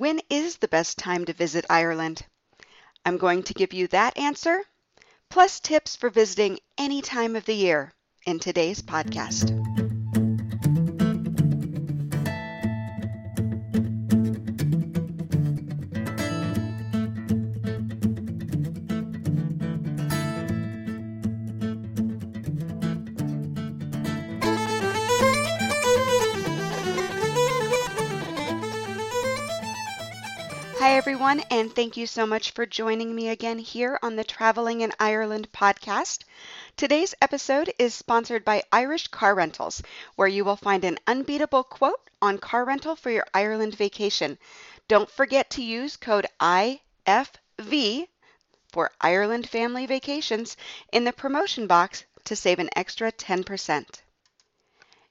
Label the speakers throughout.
Speaker 1: When is the best time to visit Ireland? I'm going to give you that answer, plus tips for visiting any time of the year in today's podcast. Everyone, and thank you so much for joining me again here on the Traveling in Ireland podcast. Today's episode is sponsored by Irish Car Rentals, where you will find an unbeatable quote on car rental for your Ireland vacation. Don't forget to use code IFV for Ireland Family Vacations in the promotion box to save an extra 10%.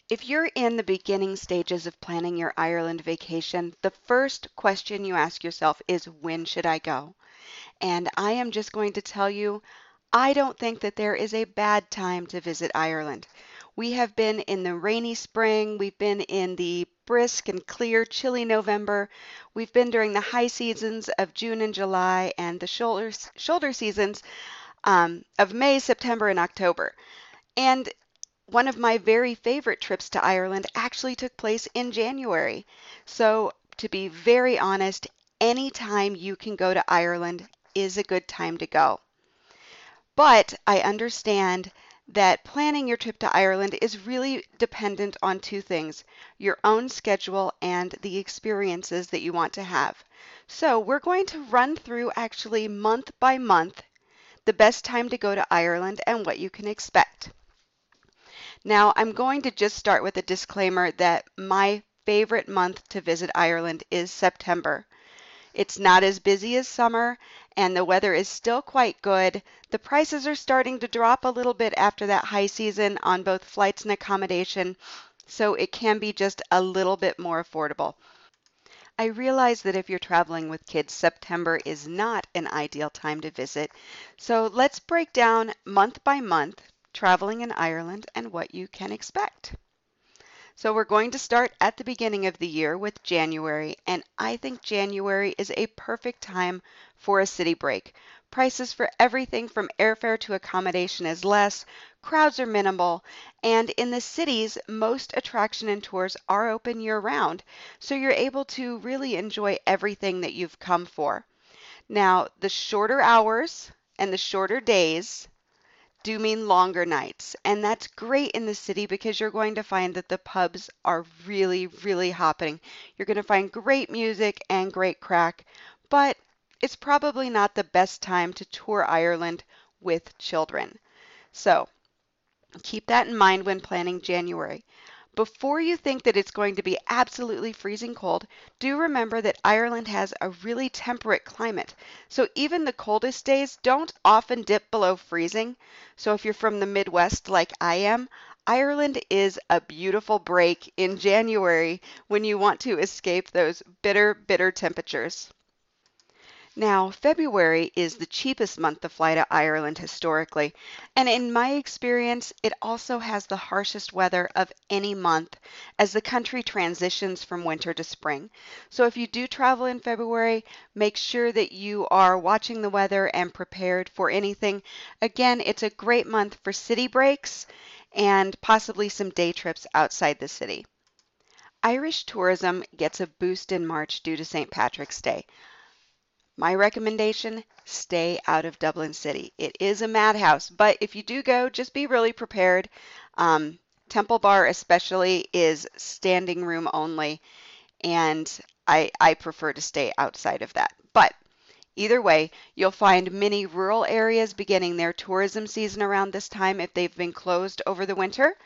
Speaker 1: If you're in the beginning stages of planning your Ireland vacation, the first question you ask yourself is when should I go? And I am just going to tell you, I don't think that there is a bad time to visit Ireland. We have been in the rainy spring, we've been in the brisk and clear, chilly November, we've been during the high seasons of June and July, and the shoulder, shoulder seasons um, of May, September, and October. And one of my very favorite trips to Ireland actually took place in January. So, to be very honest, any time you can go to Ireland is a good time to go. But I understand that planning your trip to Ireland is really dependent on two things your own schedule and the experiences that you want to have. So, we're going to run through actually month by month the best time to go to Ireland and what you can expect. Now, I'm going to just start with a disclaimer that my favorite month to visit Ireland is September. It's not as busy as summer, and the weather is still quite good. The prices are starting to drop a little bit after that high season on both flights and accommodation, so it can be just a little bit more affordable. I realize that if you're traveling with kids, September is not an ideal time to visit. So let's break down month by month traveling in Ireland and what you can expect. So we're going to start at the beginning of the year with January, and I think January is a perfect time for a city break. Prices for everything from airfare to accommodation is less, crowds are minimal, and in the cities, most attraction and tours are open year round, so you're able to really enjoy everything that you've come for. Now, the shorter hours and the shorter days do mean longer nights. And that's great in the city because you're going to find that the pubs are really, really hopping. You're going to find great music and great crack, but it's probably not the best time to tour Ireland with children. So keep that in mind when planning January. Before you think that it's going to be absolutely freezing cold, do remember that Ireland has a really temperate climate. So even the coldest days don't often dip below freezing. So if you're from the Midwest like I am, Ireland is a beautiful break in January when you want to escape those bitter, bitter temperatures. Now, February is the cheapest month to fly to Ireland historically, and in my experience, it also has the harshest weather of any month as the country transitions from winter to spring. So if you do travel in February, make sure that you are watching the weather and prepared for anything. Again, it's a great month for city breaks and possibly some day trips outside the city. Irish tourism gets a boost in March due to St. Patrick's Day. My recommendation stay out of Dublin City. It is a madhouse, but if you do go, just be really prepared. Um, Temple Bar, especially, is standing room only, and I, I prefer to stay outside of that. But Either way, you'll find many rural areas beginning their tourism season around this time if they've been closed over the winter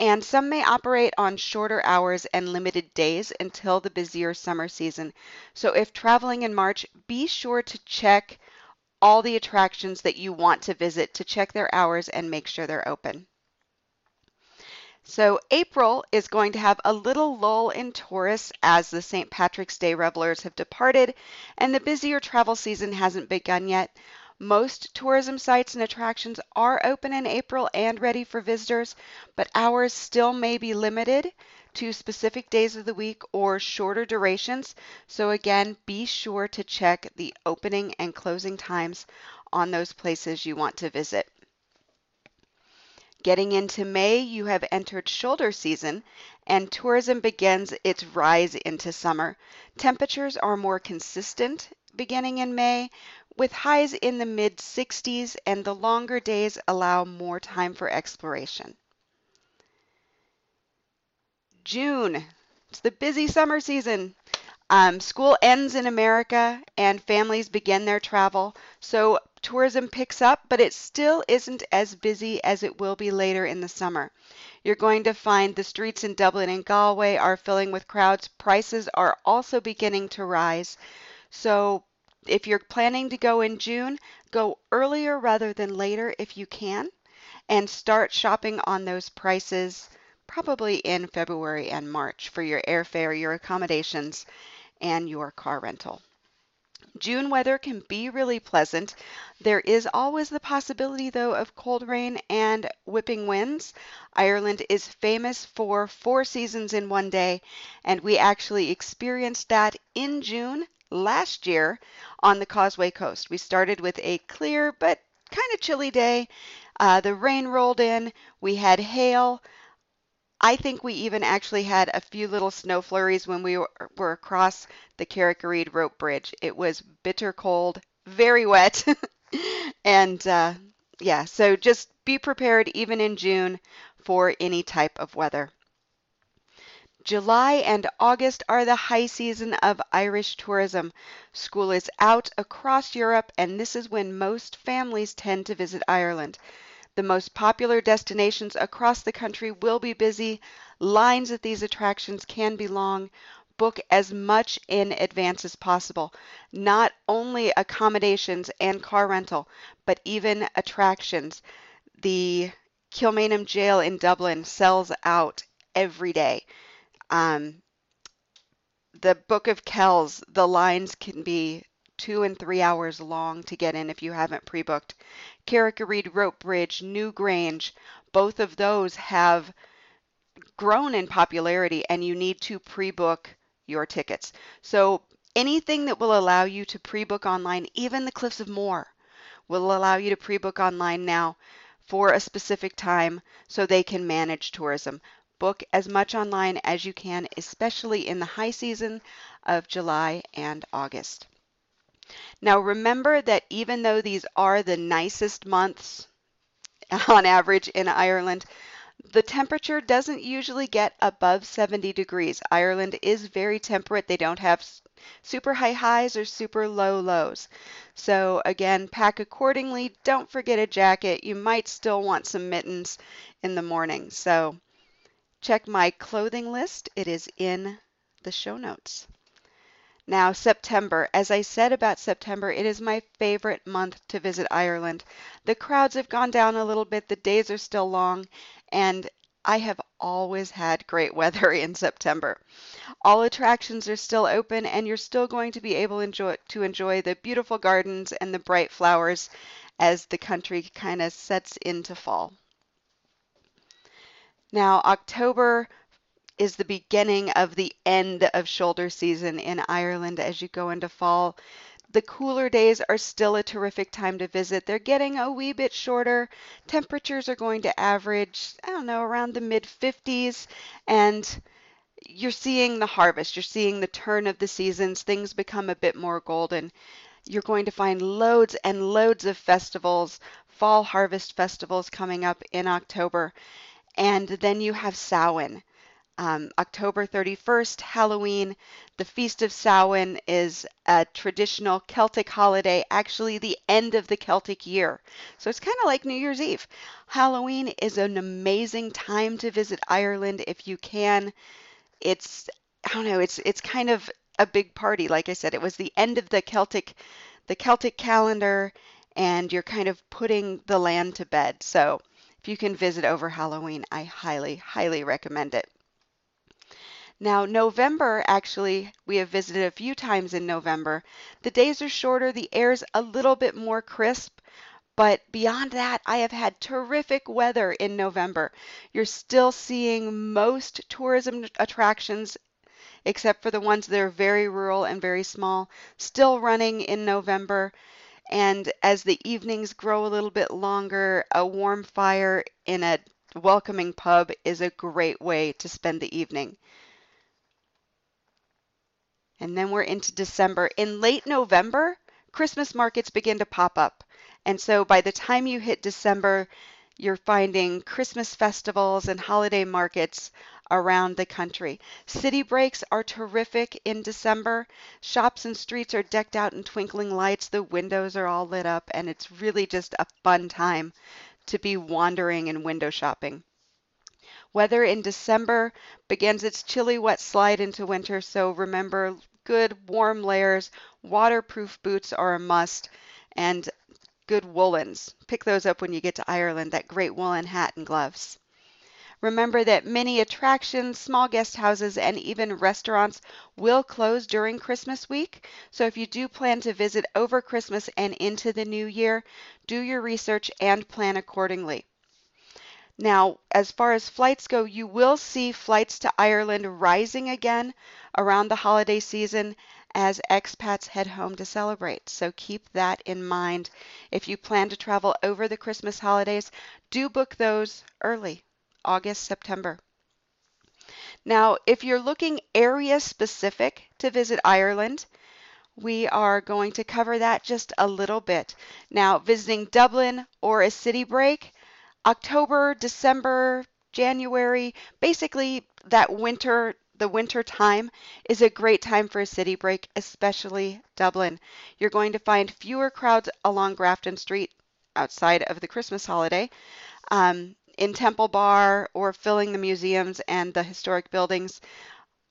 Speaker 1: and some may operate on shorter hours and limited days until the busier summer season. So if traveling in March, be sure to check all the attractions that you want to visit to check their hours and make sure they're open. So April is going to have a little lull in tourists as the St. Patrick's Day revelers have departed and the busier travel season hasn't begun yet. Most tourism sites and attractions are open in April and ready for visitors, but hours still may be limited to specific days of the week or shorter durations. So again, be sure to check the opening and closing times on those places you want to visit. Getting into May, you have entered shoulder season and tourism begins its rise into summer. Temperatures are more consistent beginning in May, with highs in the mid 60s, and the longer days allow more time for exploration. June, it's the busy summer season. Um, school ends in America and families begin their travel, so tourism picks up, but it still isn't as busy as it will be later in the summer. You're going to find the streets in Dublin and Galway are filling with crowds. Prices are also beginning to rise. So if you're planning to go in June, go earlier rather than later if you can, and start shopping on those prices probably in February and March for your airfare, your accommodations, and your car rental. June weather can be really pleasant. There is always the possibility, though, of cold rain and whipping winds. Ireland is famous for four seasons in one day, and we actually experienced that in June last year on the Causeway Coast. We started with a clear but kind of chilly day. Uh, the rain rolled in, we had hail. I think we even actually had a few little snow flurries when we were, were across the Carrick-a-Rede rope bridge. It was bitter cold, very wet, and uh, yeah, so just be prepared even in June for any type of weather. July and August are the high season of Irish tourism. School is out across Europe, and this is when most families tend to visit Ireland. The most popular destinations across the country will be busy. Lines at these attractions can be long. Book as much in advance as possible. Not only accommodations and car rental, but even attractions. The Kilmainham Gaol in Dublin sells out every day. Um, the Book of Kells, the lines can be two and three hours long to get in if you haven't pre-booked. Carrick-a-Rede Rope Bridge, Newgrange, both of those have grown in popularity and you need to pre-book your tickets. So anything that will allow you to pre-book online, even the Cliffs of Moher, will allow you to pre-book online now for a specific time so they can manage tourism. Book as much online as you can, especially in the high season of July and August. Now remember that even though these are the nicest months on average in Ireland, the temperature doesn't usually get above 70 degrees. Ireland is very temperate. They don't have super high highs or super low lows. So again, pack accordingly. Don't forget a jacket. You might still want some mittens in the morning. So check my clothing list. It is in the show notes. Now, September. As I said about September, it is my favorite month to visit Ireland. The crowds have gone down a little bit, the days are still long, and I have always had great weather in September. All attractions are still open, and you're still going to be able enjoy, to enjoy the beautiful gardens and the bright flowers as the country kind of sets into fall. Now, October is the beginning of the end of shoulder season in Ireland as you go into fall. The cooler days are still a terrific time to visit. They're getting a wee bit shorter. Temperatures are going to average, I don't know, around the mid 50s. And you're seeing the harvest, you're seeing the turn of the seasons. Things become a bit more golden. You're going to find loads and loads of festivals, fall harvest festivals coming up in October. And then you have Samhain um, October 31st, Halloween. The Feast of Samhain is a traditional Celtic holiday, actually the end of the Celtic year. So it's kind of like New Year's Eve. Halloween is an amazing time to visit Ireland if you can. It's I don't know, it's it's kind of a big party. Like I said, it was the end of the Celtic the Celtic calendar and you're kind of putting the land to bed. So if you can visit over Halloween, I highly, highly recommend it. Now, November, actually, we have visited a few times in November. The days are shorter, the air's a little bit more crisp, But beyond that, I have had terrific weather in November. You're still seeing most tourism attractions, except for the ones that are very rural and very small, still running in November. And as the evenings grow a little bit longer, a warm fire in a welcoming pub is a great way to spend the evening. And then we're into December. In late November, Christmas markets begin to pop up. And so by the time you hit December, you're finding Christmas festivals and holiday markets around the country. City breaks are terrific in December. Shops and streets are decked out in twinkling lights. The windows are all lit up, and it's really just a fun time to be wandering and window shopping. Weather in December begins its chilly, wet slide into winter, so remember good warm layers, waterproof boots are a must, and good woolens. Pick those up when you get to Ireland, that great woolen hat and gloves. Remember that many attractions, small guest houses, and even restaurants will close during Christmas week. So if you do plan to visit over Christmas and into the new year, do your research and plan accordingly. Now, as far as flights go, you will see flights to Ireland rising again around the holiday season as expats head home to celebrate. So keep that in mind. If you plan to travel over the Christmas holidays, do book those early, August, September. Now, if you're looking area specific to visit Ireland, we are going to cover that just a little bit. Now, visiting Dublin or a city break, October, December, January, basically that winter, the winter time is a great time for a city break, especially Dublin. You're going to find fewer crowds along Grafton Street outside of the Christmas holiday. Um, in Temple Bar or filling the museums and the historic buildings.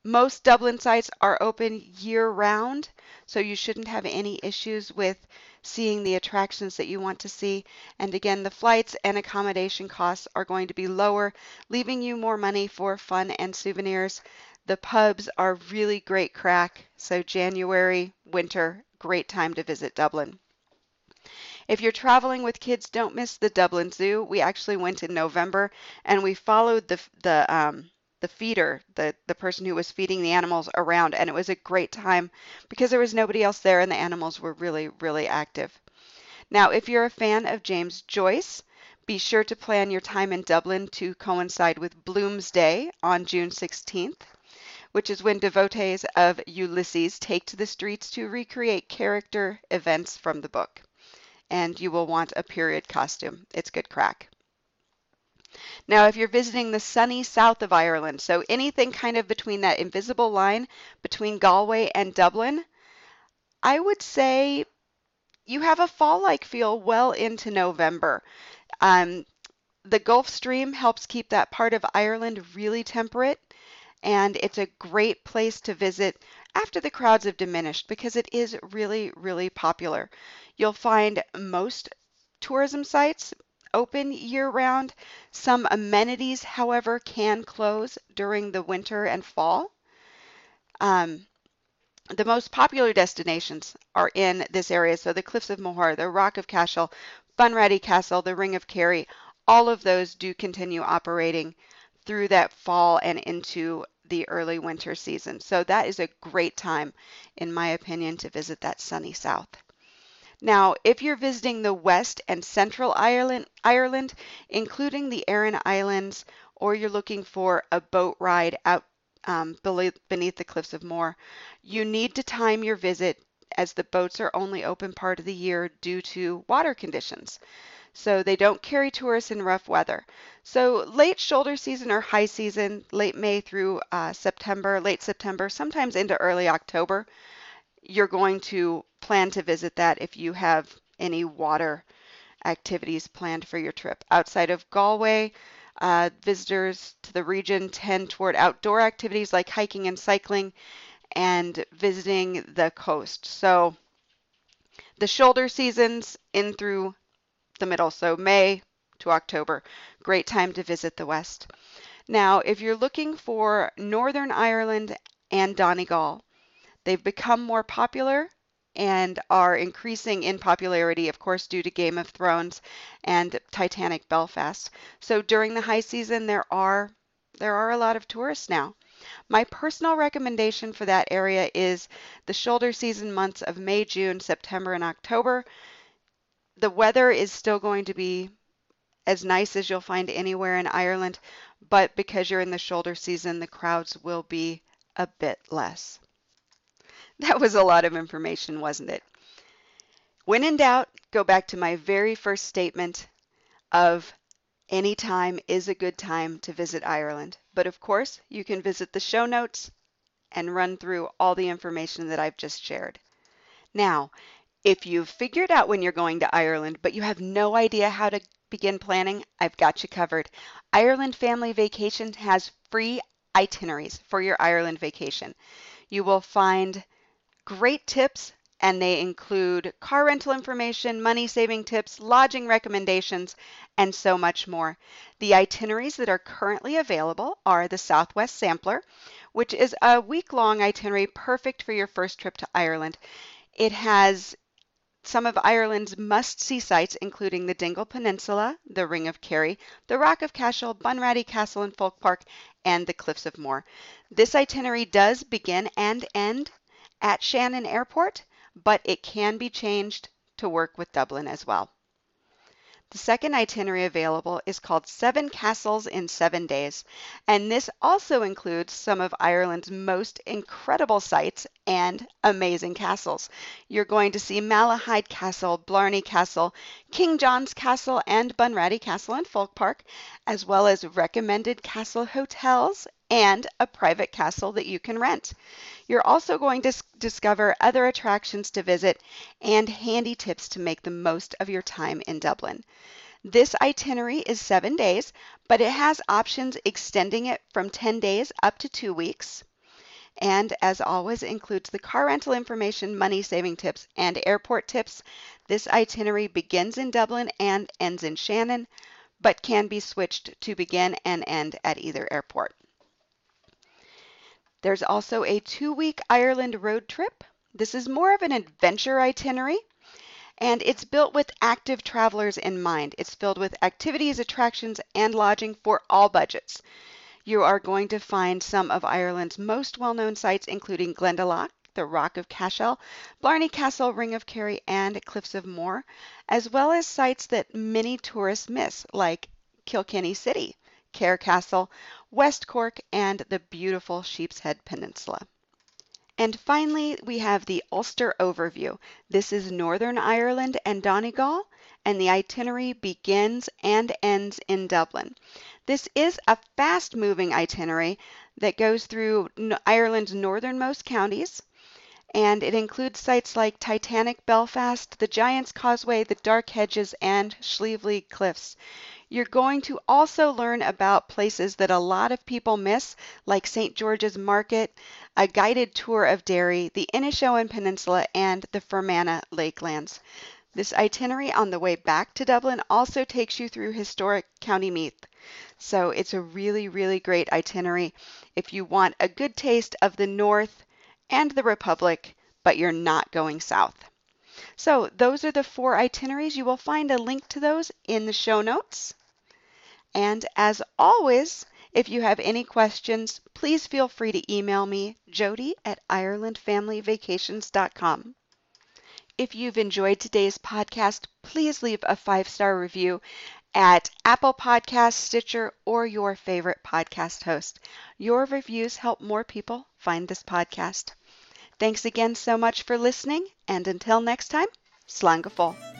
Speaker 1: Most Dublin sites are open year round, so you shouldn't have any issues with seeing the attractions that you want to see. And again, the flights and accommodation costs are going to be lower, leaving you more money for fun and souvenirs. The pubs are really great crack, so January, winter, great time to visit Dublin. If you're traveling with kids, don't miss the Dublin Zoo. We actually went in November and we followed the the um, the feeder, the, the person who was feeding the animals around, and it was a great time because there was nobody else there and the animals were really, really active. Now, if you're a fan of James Joyce, be sure to plan your time in Dublin to coincide with Bloomsday on June 16th, which is when devotees of Ulysses take to the streets to recreate character events from the book. And you will want a period costume. It's good crack. Now, if you're visiting the sunny south of Ireland, so anything kind of between that invisible line between Galway and Dublin, I would say you have a fall-like feel well into November. Um, the Gulf Stream helps keep that part of Ireland really temperate, and it's a great place to visit after the crowds have diminished because it is really, really popular. You'll find most tourism sites open year round. Some amenities, however, can close during the winter and fall. Um, the most popular destinations are in this area. So the Cliffs of Moher, the Rock of Cashel, Bunratty Castle, the Ring of Kerry, all of those do continue operating through that fall and into the early winter season. So that is a great time, in my opinion, to visit that sunny south. Now, if you're visiting the West and Central Ireland, Ireland, including the Aran Islands, or you're looking for a boat ride out um, beneath the cliffs of Moher, you need to time your visit as the boats are only open part of the year due to water conditions. So they don't carry tourists in rough weather. So late shoulder season or high season, late May through uh, September, late September, sometimes into early October, you're going to plan to visit that if you have any water activities planned for your trip. Outside of Galway, uh, visitors to the region tend toward outdoor activities like hiking and cycling and visiting the coast. So the shoulder seasons in through the middle, so May to October, great time to visit the West. Now, if you're looking for Northern Ireland and Donegal, They've become more popular and are increasing in popularity, of course, due to Game of Thrones and Titanic Belfast. So during the high season, there are there are a lot of tourists now. My personal recommendation for that area is the shoulder season months of May, June, September, and October. The weather is still going to be as nice as you'll find anywhere in Ireland, but because you're in the shoulder season, the crowds will be a bit less. That was a lot of information, wasn't it? When in doubt, go back to my very first statement of any time is a good time to visit Ireland. But of course, you can visit the show notes and run through all the information that I've just shared. Now, if you've figured out when you're going to Ireland, but you have no idea how to begin planning, I've got you covered. Ireland Family Vacation has free itineraries for your Ireland vacation. You will find great tips and they include car rental information, money saving tips, lodging recommendations, and so much more. The itineraries that are currently available are the Southwest Sampler, which is a week long itinerary perfect for your first trip to Ireland. It has some of Ireland's must see sites, including the Dingle Peninsula, the Ring of Kerry, the Rock of Cashel, Bunratty Castle and Folk Park, and the Cliffs of Moher. This itinerary does begin and end at Shannon Airport, but it can be changed to work with Dublin as well. The second itinerary available is called Seven Castles in Seven Days, and this also includes some of Ireland's most incredible sights and amazing castles. You're going to see Malahide Castle, Blarney Castle, King John's Castle, and Bunratty Castle and Folk Park, as well as recommended castle hotels and a private castle that you can rent. You're also going to discover other attractions to visit and handy tips to make the most of your time in Dublin. This itinerary is seven days, but it has options extending it from 10 days up to two weeks and as always includes the car rental information, money saving tips, and airport tips. This itinerary begins in Dublin and ends in Shannon, but can be switched to begin and end at either airport. There's also a two week Ireland road trip. This is more of an adventure itinerary and it's built with active travelers in mind. It's filled with activities, attractions, and lodging for all budgets. You are going to find some of Ireland's most well-known sites, including Glendalough, the Rock of Cashel, Blarney Castle, Ring of Kerry, and Cliffs of Moher, as well as sites that many tourists miss, like Kilkenny City, Cahir Castle, West Cork, and the beautiful Sheepshead Peninsula. And finally, we have the Ulster overview. This is Northern Ireland and Donegal, and the itinerary begins and ends in Dublin. This is a fast moving itinerary that goes through Ireland's northernmost counties, and it includes sites like Titanic Belfast, the Giant's Causeway, the Dark Hedges, and Slieve Cliffs. You're going to also learn about places that a lot of people miss, like St. George's Market, a guided tour of Derry, the Inishowen Peninsula, and the Fermanagh Lakelands. This itinerary on the way back to Dublin also takes you through historic County Meath. So it's a really, really great itinerary if you want a good taste of the North and the Republic, but you're not going south. So those are the four itineraries. You will find a link to those in the show notes. And as always, if you have any questions, please feel free to email me, Jody at IrelandFamilyVacations.com. If you've enjoyed today's podcast, please leave a five star review at Apple Podcasts, Stitcher, or your favorite podcast host. Your reviews help more people find this podcast. Thanks again so much for listening, and until next time, Slán